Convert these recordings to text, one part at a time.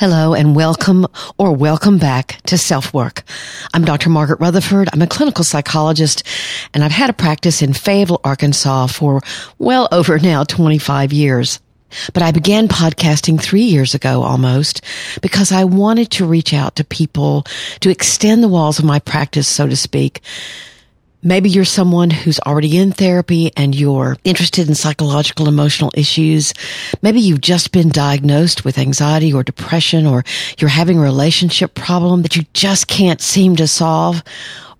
Hello and welcome or welcome back to Self Work. I'm Dr. Margaret Rutherford. I'm a clinical psychologist and I've had a practice in Fayetteville, Arkansas for well over now 25 years. But I began podcasting three years ago almost because I wanted to reach out to people to extend the walls of my practice, so to speak, Maybe you're someone who's already in therapy and you're interested in psychological emotional issues. Maybe you've just been diagnosed with anxiety or depression or you're having a relationship problem that you just can't seem to solve.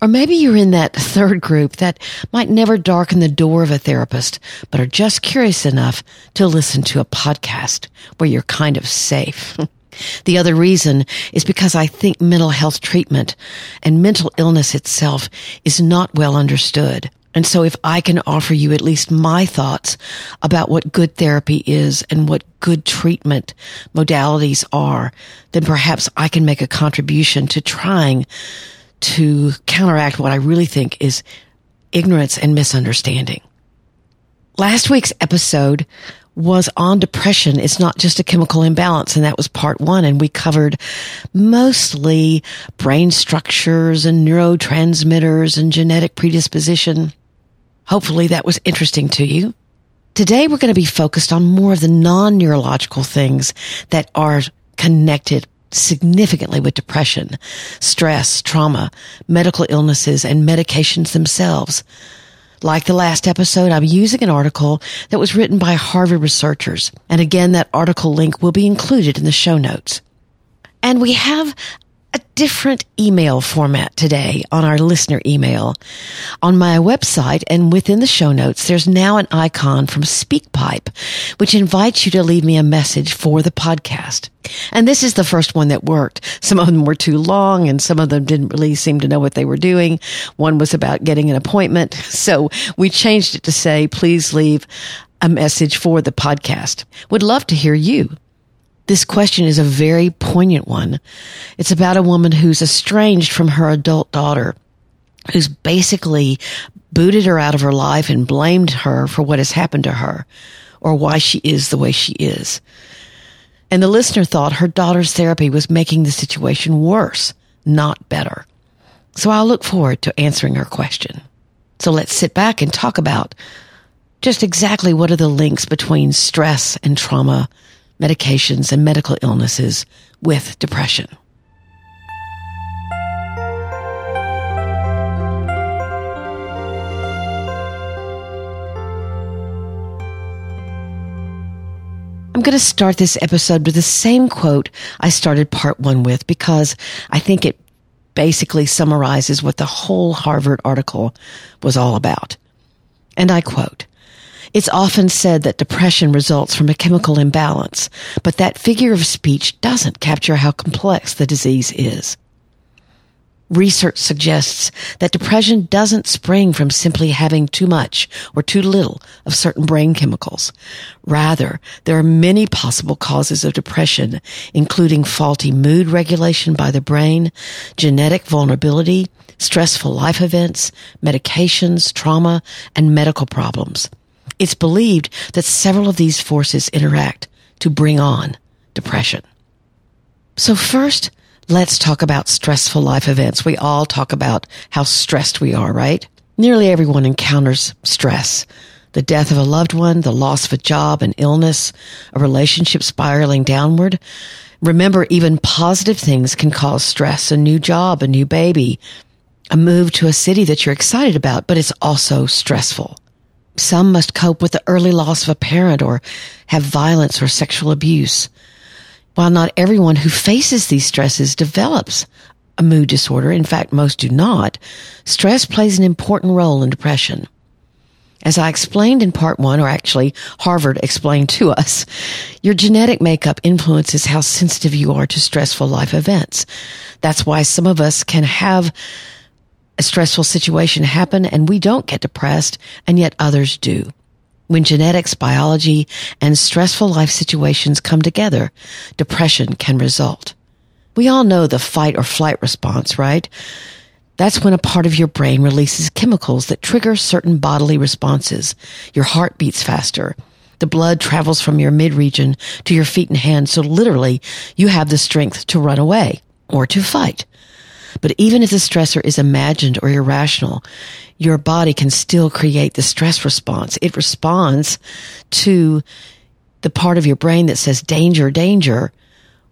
Or maybe you're in that third group that might never darken the door of a therapist, but are just curious enough to listen to a podcast where you're kind of safe. The other reason is because I think mental health treatment and mental illness itself is not well understood. And so if I can offer you at least my thoughts about what good therapy is and what good treatment modalities are, then perhaps I can make a contribution to trying to counteract what I really think is ignorance and misunderstanding. Last week's episode was on depression. It's not just a chemical imbalance. And that was part one. And we covered mostly brain structures and neurotransmitters and genetic predisposition. Hopefully that was interesting to you. Today we're going to be focused on more of the non-neurological things that are connected significantly with depression, stress, trauma, medical illnesses, and medications themselves. Like the last episode, I'm using an article that was written by Harvard researchers. And again, that article link will be included in the show notes. And we have different email format today on our listener email. On my website and within the show notes, there's now an icon from SpeakPipe, which invites you to leave me a message for the podcast. And this is the first one that worked. Some of them were too long and some of them didn't really seem to know what they were doing. One was about getting an appointment. So we changed it to say, please leave a message for the podcast. Would love to hear you. This question is a very poignant one. It's about a woman who's estranged from her adult daughter, who's basically booted her out of her life and blamed her for what has happened to her or why she is the way she is. And the listener thought her daughter's therapy was making the situation worse, not better. So I'll look forward to answering her question. So let's sit back and talk about just exactly what are the links between stress and trauma medications, and medical illnesses with depression. I'm going to start this episode with the same quote I started part one with because I think it basically summarizes what the whole Harvard article was all about. And I quote, it's often said that depression results from a chemical imbalance, but that figure of speech doesn't capture how complex the disease is. Research suggests that depression doesn't spring from simply having too much or too little of certain brain chemicals. Rather, there are many possible causes of depression, including faulty mood regulation by the brain, genetic vulnerability, stressful life events, medications, trauma, and medical problems. It's believed that several of these forces interact to bring on depression. So first, let's talk about stressful life events. We all talk about how stressed we are, right? Nearly everyone encounters stress. The death of a loved one, the loss of a job, an illness, a relationship spiraling downward. Remember, even positive things can cause stress. A new job, a new baby, a move to a city that you're excited about, but it's also stressful. Some must cope with the early loss of a parent or have violence or sexual abuse. While not everyone who faces these stresses develops a mood disorder, in fact, most do not, stress plays an important role in depression. As I explained in part one, or actually Harvard explained to us, your genetic makeup influences how sensitive you are to stressful life events. That's why some of us can have a stressful situation happen and we don't get depressed and yet others do. When genetics, biology, and stressful life situations come together, depression can result. We all know the fight or flight response, right? That's when a part of your brain releases chemicals that trigger certain bodily responses. Your heart beats faster. The blood travels from your mid region to your feet and hands. So literally you have the strength to run away or to fight. But even if the stressor is imagined or irrational, your body can still create the stress response. It responds to the part of your brain that says danger, danger,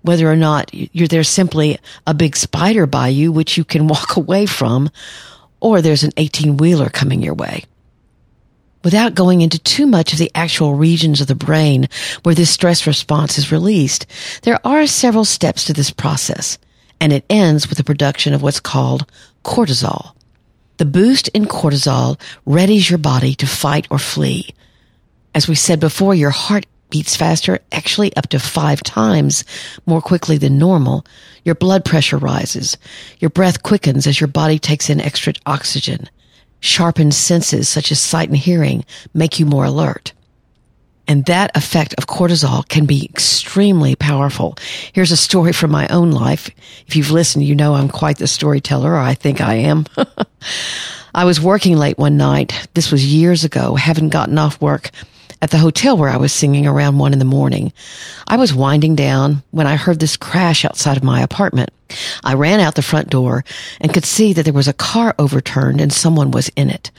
whether or not you're there's simply a big spider by you, which you can walk away from, or there's an 18 wheeler coming your way. Without going into too much of the actual regions of the brain where this stress response is released, there are several steps to this process, and it ends with the production of what's called cortisol. The boost in cortisol readies your body to fight or flee. As we said before, your heart beats faster, actually up to five times more quickly than normal. Your blood pressure rises. Your breath quickens as your body takes in extra oxygen. Sharpened senses such as sight and hearing make you more alert. And that effect of cortisol can be extremely powerful. Here's a story from my own life. If you've listened, you know I'm quite the storyteller, or I think I am. I was working late one night. This was years ago, haven't gotten off work at the hotel where I was singing around one in the morning. I was winding down when I heard this crash outside of my apartment. I ran out the front door and could see that there was a car overturned and someone was in it.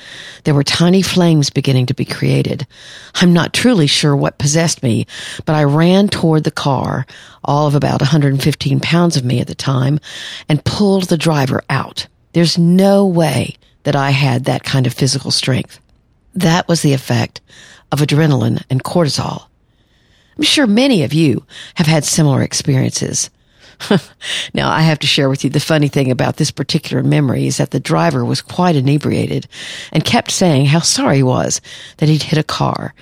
There were tiny flames beginning to be created. I'm not truly sure what possessed me, but I ran toward the car, all of about 115 pounds of me at the time, and pulled the driver out. There's no way that I had that kind of physical strength. That was the effect of adrenaline and cortisol. I'm sure many of you have had similar experiences. now, I have to share with you the funny thing about this particular memory is that the driver was quite inebriated and kept saying how sorry he was that he'd hit a car.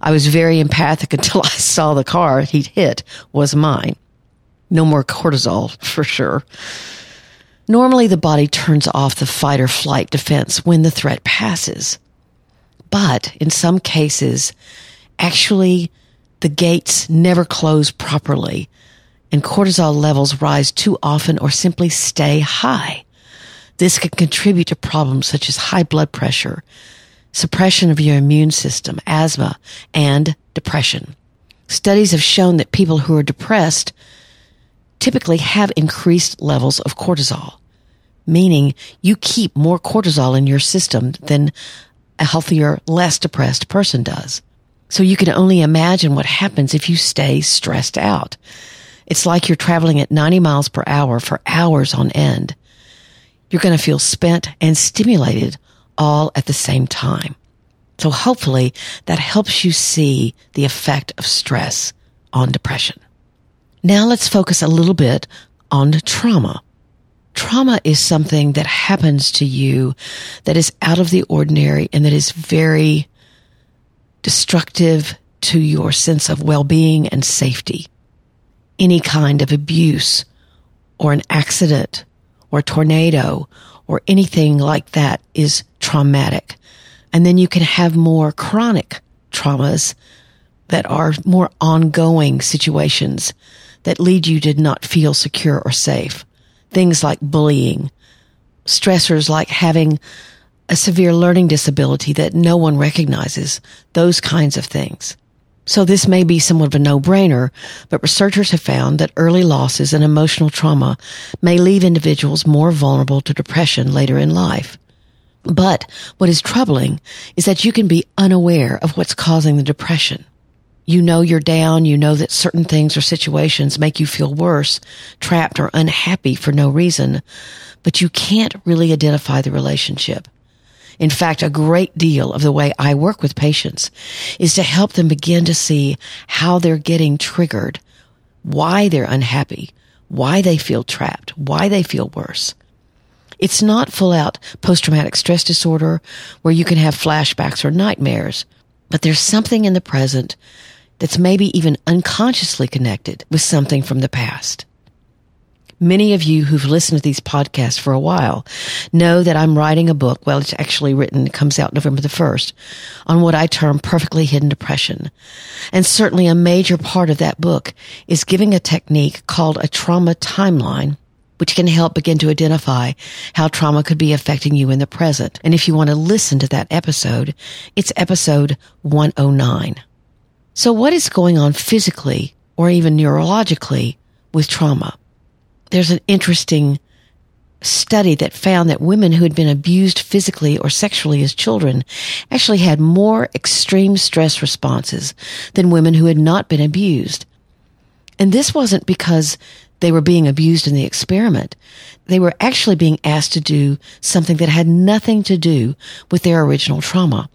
I was very empathic until I saw the car he'd hit was mine. No more cortisol, for sure. Normally, the body turns off the fight or flight defense when the threat passes. But in some cases, actually, the gates never close properly and cortisol levels rise too often or simply stay high. This can contribute to problems such as high blood pressure, suppression of your immune system, asthma, and depression. Studies have shown that people who are depressed typically have increased levels of cortisol, meaning you keep more cortisol in your system than a healthier, less depressed person does. So you can only imagine what happens if you stay stressed out. It's like you're traveling at 90 miles per hour for hours on end. You're going to feel spent and stimulated all at the same time. So hopefully that helps you see the effect of stress on depression. Now let's focus a little bit on trauma. Trauma is something that happens to you that is out of the ordinary and that is very destructive to your sense of well-being and safety. Any kind of abuse or an accident or tornado or anything like that is traumatic. And then you can have more chronic traumas that are more ongoing situations that lead you to not feel secure or safe things like bullying, stressors like having a severe learning disability that no one recognizes, those kinds of things. So this may be somewhat of a no-brainer, but researchers have found that early losses and emotional trauma may leave individuals more vulnerable to depression later in life. But what is troubling is that you can be unaware of what's causing the depression. You know you're down. You know that certain things or situations make you feel worse, trapped or unhappy for no reason, but you can't really identify the relationship. In fact, a great deal of the way I work with patients is to help them begin to see how they're getting triggered, why they're unhappy, why they feel trapped, why they feel worse. It's not full out post-traumatic stress disorder where you can have flashbacks or nightmares, but there's something in the present that's maybe even unconsciously connected with something from the past. Many of you who've listened to these podcasts for a while know that I'm writing a book. Well, it's actually written. It comes out November the 1st on what I term perfectly hidden depression. And certainly a major part of that book is giving a technique called a trauma timeline which can help begin to identify how trauma could be affecting you in the present. And if you want to listen to that episode, it's episode 109. So what is going on physically or even neurologically with trauma? There's an interesting study that found that women who had been abused physically or sexually as children actually had more extreme stress responses than women who had not been abused. And this wasn't because they were being abused in the experiment. They were actually being asked to do something that had nothing to do with their original trauma.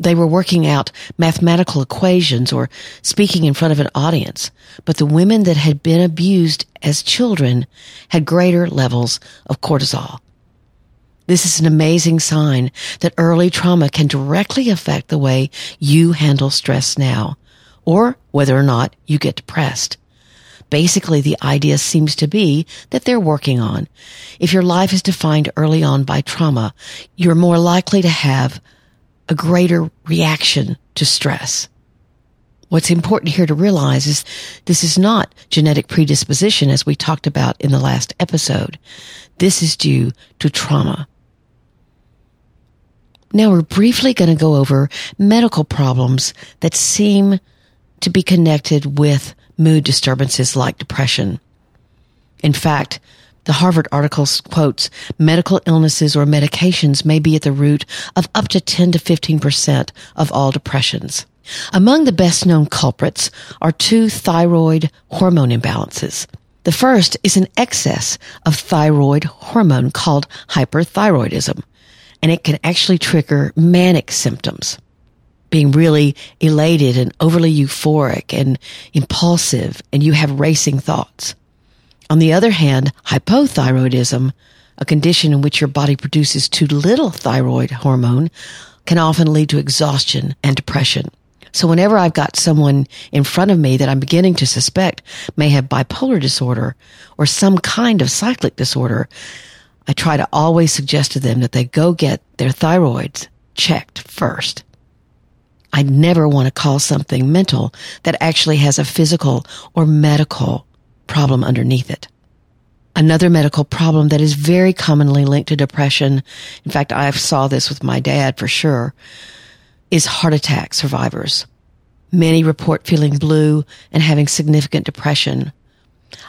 They were working out mathematical equations or speaking in front of an audience, but the women that had been abused as children had greater levels of cortisol. This is an amazing sign that early trauma can directly affect the way you handle stress now, or whether or not you get depressed. Basically, the idea seems to be that they're working on. If your life is defined early on by trauma, you're more likely to have a greater reaction to stress. What's important here to realize is this is not genetic predisposition as we talked about in the last episode. This is due to trauma. Now we're briefly going to go over medical problems that seem to be connected with mood disturbances like depression. In fact, the Harvard article quotes medical illnesses or medications may be at the root of up to 10 to 15% of all depressions. Among the best known culprits are two thyroid hormone imbalances. The first is an excess of thyroid hormone called hyperthyroidism, and it can actually trigger manic symptoms being really elated and overly euphoric and impulsive, and you have racing thoughts. On the other hand, hypothyroidism, a condition in which your body produces too little thyroid hormone, can often lead to exhaustion and depression. So whenever I've got someone in front of me that I'm beginning to suspect may have bipolar disorder or some kind of cyclic disorder, I try to always suggest to them that they go get their thyroids checked first. I never want to call something mental that actually has a physical or medical problem underneath it. Another medical problem that is very commonly linked to depression, in fact, I saw this with my dad for sure, is heart attack survivors. Many report feeling blue and having significant depression.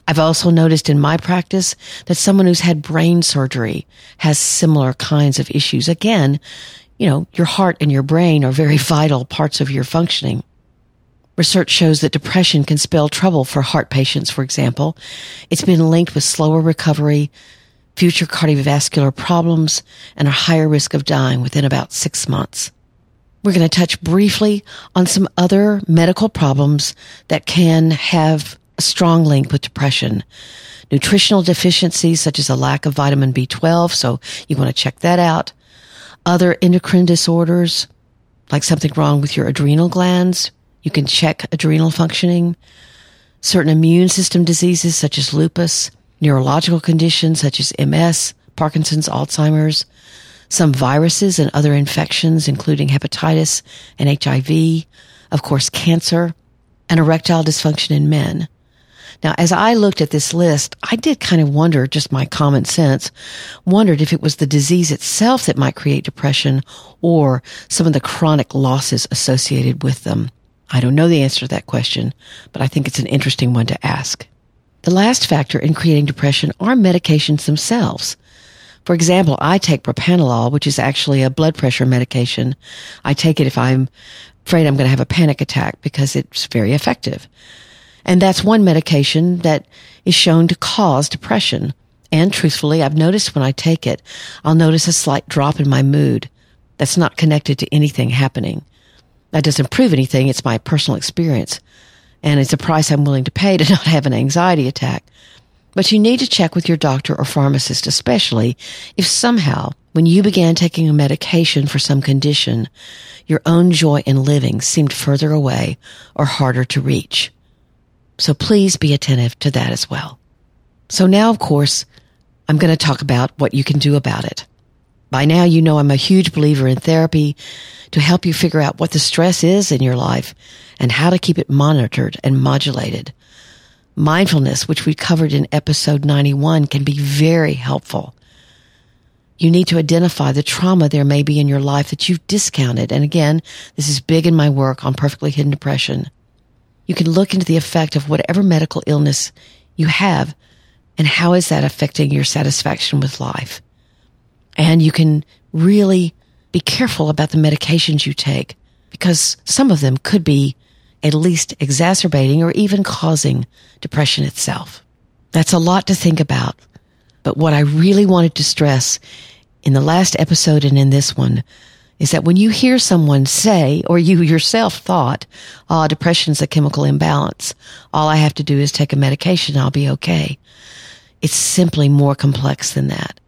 I've also noticed in my practice that someone who's had brain surgery has similar kinds of issues. Again, you know, your heart and your brain are very vital parts of your functioning. Research shows that depression can spell trouble for heart patients, for example. It's been linked with slower recovery, future cardiovascular problems, and a higher risk of dying within about six months. We're going to touch briefly on some other medical problems that can have a strong link with depression. Nutritional deficiencies such as a lack of vitamin B12, so you want to check that out other endocrine disorders, like something wrong with your adrenal glands. You can check adrenal functioning. Certain immune system diseases such as lupus, neurological conditions such as MS, Parkinson's, Alzheimer's, some viruses and other infections, including hepatitis and HIV, of course, cancer, and erectile dysfunction in men. Now, as I looked at this list, I did kind of wonder, just my common sense, wondered if it was the disease itself that might create depression or some of the chronic losses associated with them. I don't know the answer to that question, but I think it's an interesting one to ask. The last factor in creating depression are medications themselves. For example, I take propanolol, which is actually a blood pressure medication. I take it if I'm afraid I'm going to have a panic attack because it's very effective. And that's one medication that is shown to cause depression. And truthfully, I've noticed when I take it, I'll notice a slight drop in my mood that's not connected to anything happening. That doesn't prove anything. It's my personal experience. And it's a price I'm willing to pay to not have an anxiety attack. But you need to check with your doctor or pharmacist, especially if somehow when you began taking a medication for some condition, your own joy in living seemed further away or harder to reach. So please be attentive to that as well. So now, of course, I'm going to talk about what you can do about it. By now, you know I'm a huge believer in therapy to help you figure out what the stress is in your life and how to keep it monitored and modulated. Mindfulness, which we covered in episode 91, can be very helpful. You need to identify the trauma there may be in your life that you've discounted. And again, this is big in my work on perfectly hidden depression. You can look into the effect of whatever medical illness you have and how is that affecting your satisfaction with life. And you can really be careful about the medications you take because some of them could be at least exacerbating or even causing depression itself. That's a lot to think about. But what I really wanted to stress in the last episode and in this one is that when you hear someone say, or you yourself thought, oh, depression's a chemical imbalance. All I have to do is take a medication. I'll be okay. It's simply more complex than that.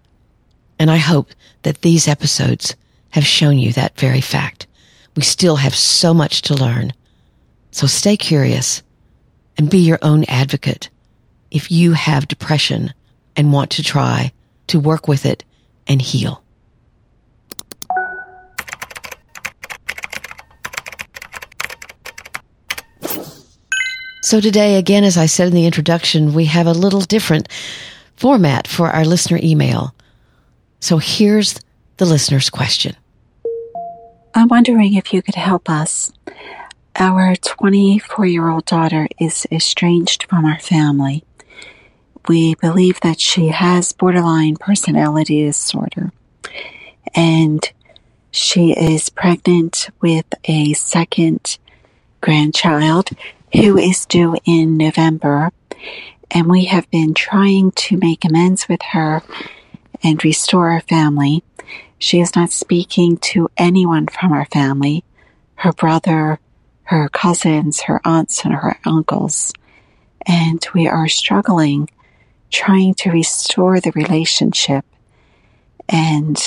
And I hope that these episodes have shown you that very fact. We still have so much to learn. So stay curious and be your own advocate if you have depression and want to try to work with it and heal. So today, again, as I said in the introduction, we have a little different format for our listener email. So here's the listener's question. I'm wondering if you could help us. Our 24 year old daughter is estranged from our family. We believe that she has borderline personality disorder and she is pregnant with a second grandchild who is due in November. And we have been trying to make amends with her and restore our family. She is not speaking to anyone from our family, her brother, her cousins, her aunts, and her uncles. And we are struggling trying to restore the relationship. And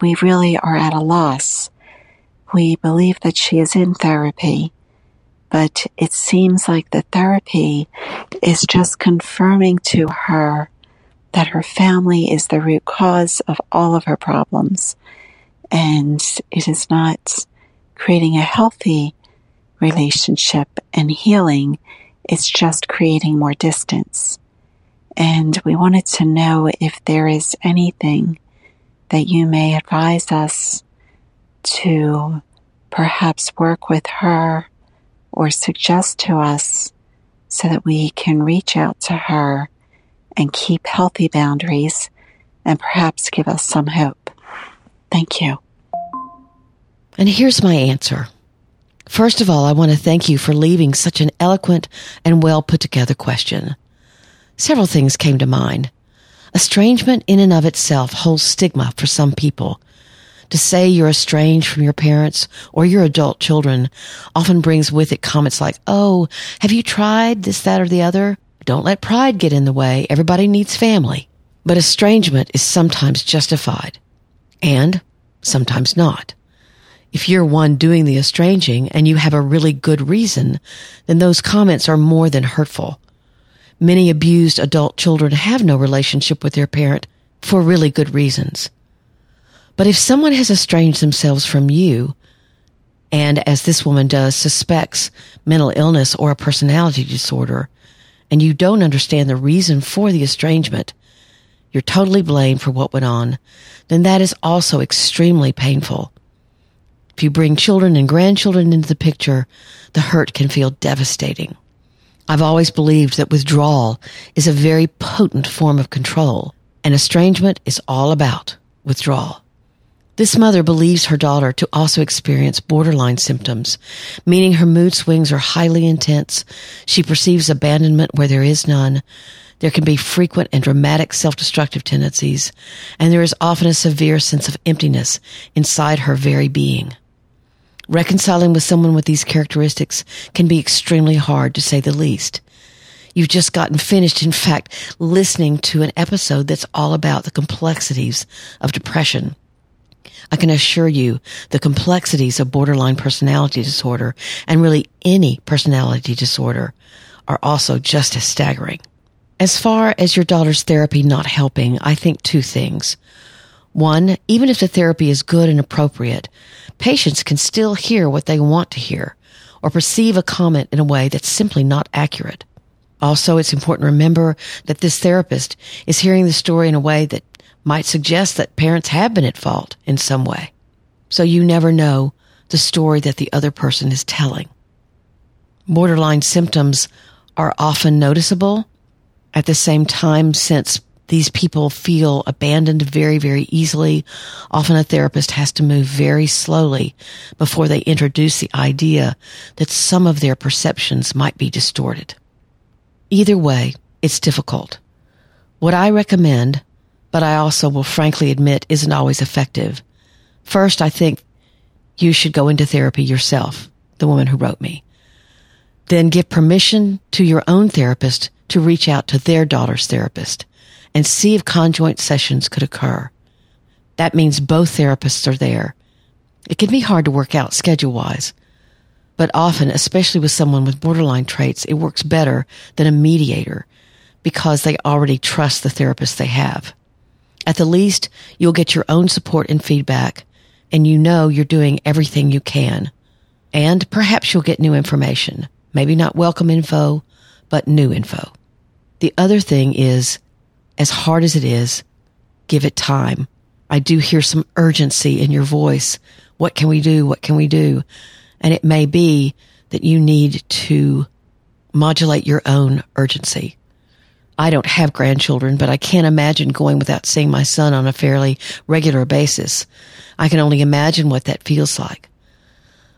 we really are at a loss. We believe that she is in therapy, but it seems like the therapy is just confirming to her that her family is the root cause of all of her problems. And it is not creating a healthy relationship and healing. It's just creating more distance. And we wanted to know if there is anything that you may advise us to perhaps work with her or suggest to us so that we can reach out to her and keep healthy boundaries and perhaps give us some hope. Thank you. And here's my answer. First of all, I want to thank you for leaving such an eloquent and well put together question. Several things came to mind. Estrangement in and of itself holds stigma for some people. To say you're estranged from your parents or your adult children often brings with it comments like, Oh, have you tried this, that, or the other? Don't let pride get in the way. Everybody needs family. But estrangement is sometimes justified and sometimes not. If you're one doing the estranging and you have a really good reason, then those comments are more than hurtful. Many abused adult children have no relationship with their parent for really good reasons. But if someone has estranged themselves from you, and as this woman does, suspects mental illness or a personality disorder, and you don't understand the reason for the estrangement, you're totally blamed for what went on, then that is also extremely painful. If you bring children and grandchildren into the picture, the hurt can feel devastating. I've always believed that withdrawal is a very potent form of control, and estrangement is all about withdrawal. This mother believes her daughter to also experience borderline symptoms, meaning her mood swings are highly intense. She perceives abandonment where there is none. There can be frequent and dramatic self-destructive tendencies, and there is often a severe sense of emptiness inside her very being. Reconciling with someone with these characteristics can be extremely hard to say the least. You've just gotten finished, in fact, listening to an episode that's all about the complexities of depression I can assure you the complexities of borderline personality disorder and really any personality disorder are also just as staggering. As far as your daughter's therapy not helping, I think two things. One, even if the therapy is good and appropriate, patients can still hear what they want to hear or perceive a comment in a way that's simply not accurate. Also, it's important to remember that this therapist is hearing the story in a way that might suggest that parents have been at fault in some way. So you never know the story that the other person is telling. Borderline symptoms are often noticeable. At the same time, since these people feel abandoned very, very easily, often a therapist has to move very slowly before they introduce the idea that some of their perceptions might be distorted. Either way, it's difficult. What I recommend, but I also will frankly admit isn't always effective. First, I think you should go into therapy yourself, the woman who wrote me. Then give permission to your own therapist to reach out to their daughter's therapist and see if conjoint sessions could occur. That means both therapists are there. It can be hard to work out schedule wise, but often, especially with someone with borderline traits, it works better than a mediator because they already trust the therapist they have. At the least, you'll get your own support and feedback, and you know you're doing everything you can. And perhaps you'll get new information. Maybe not welcome info, but new info. The other thing is, as hard as it is, give it time. I do hear some urgency in your voice. What can we do? What can we do? And it may be that you need to modulate your own urgency. I don't have grandchildren, but I can't imagine going without seeing my son on a fairly regular basis. I can only imagine what that feels like.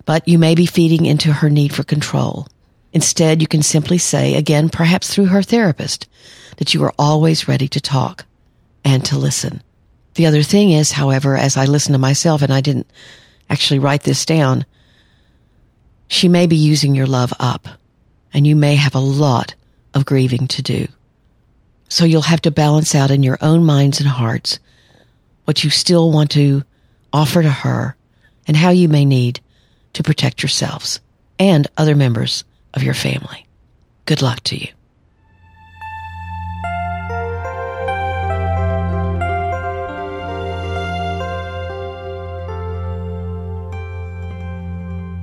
But you may be feeding into her need for control. Instead, you can simply say, again, perhaps through her therapist, that you are always ready to talk and to listen. The other thing is, however, as I listen to myself, and I didn't actually write this down, she may be using your love up, and you may have a lot of grieving to do. So you'll have to balance out in your own minds and hearts what you still want to offer to her and how you may need to protect yourselves and other members of your family. Good luck to you.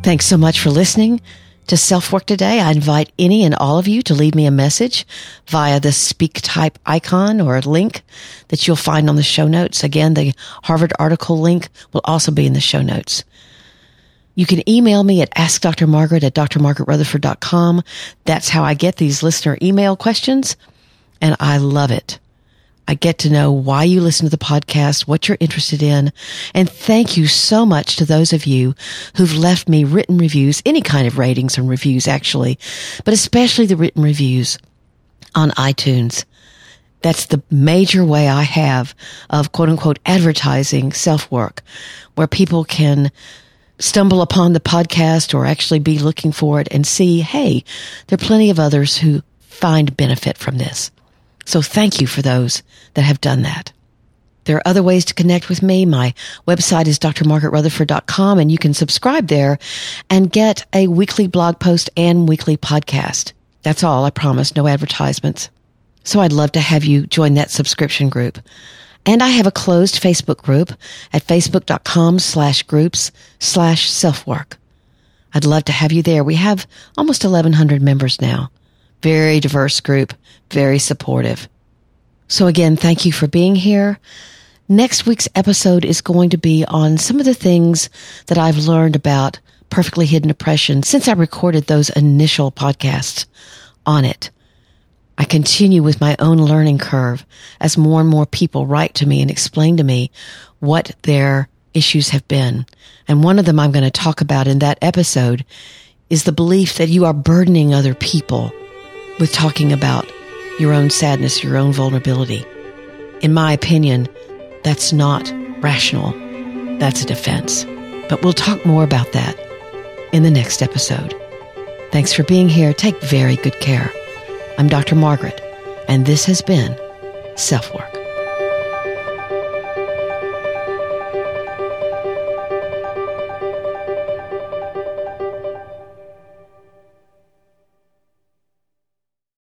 Thanks so much for listening to Self Work today. I invite any and all of you to leave me a message via the SpeakPipe icon or a link that you'll find on the show notes. Again, the Harvard article link will also be in the show notes. You can email me at askdrmargaret at drmargaretrutherford.com. That's how I get these listener email questions. And I love it. I get to know why you listen to the podcast, what you're interested in. And thank you so much to those of you who've left me written reviews, any kind of ratings and reviews actually, but especially the written reviews on iTunes. That's the major way I have of quote unquote advertising self work where people can stumble upon the podcast or actually be looking for it and see, hey, there are plenty of others who find benefit from this. So thank you for those that have done that. There are other ways to connect with me. My website is drmargaretrutherford.com and you can subscribe there and get a weekly blog post and weekly podcast. That's all, I promise. No advertisements. So I'd love to have you join that subscription group. And I have a closed Facebook group at facebook.com slash groups slash self-work. I'd love to have you there. We have almost 1100 members now. Very diverse group, very supportive. So again, thank you for being here. Next week's episode is going to be on some of the things that I've learned about perfectly hidden depression since I recorded those initial podcasts on it. I continue with my own learning curve as more and more people write to me and explain to me what their issues have been. And one of them I'm going to talk about in that episode is the belief that you are burdening other people with talking about your own sadness, your own vulnerability. In my opinion, that's not rational. That's a defense. But we'll talk more about that in the next episode. Thanks for being here. Take very good care. I'm Dr. Margaret, and this has been Self Work.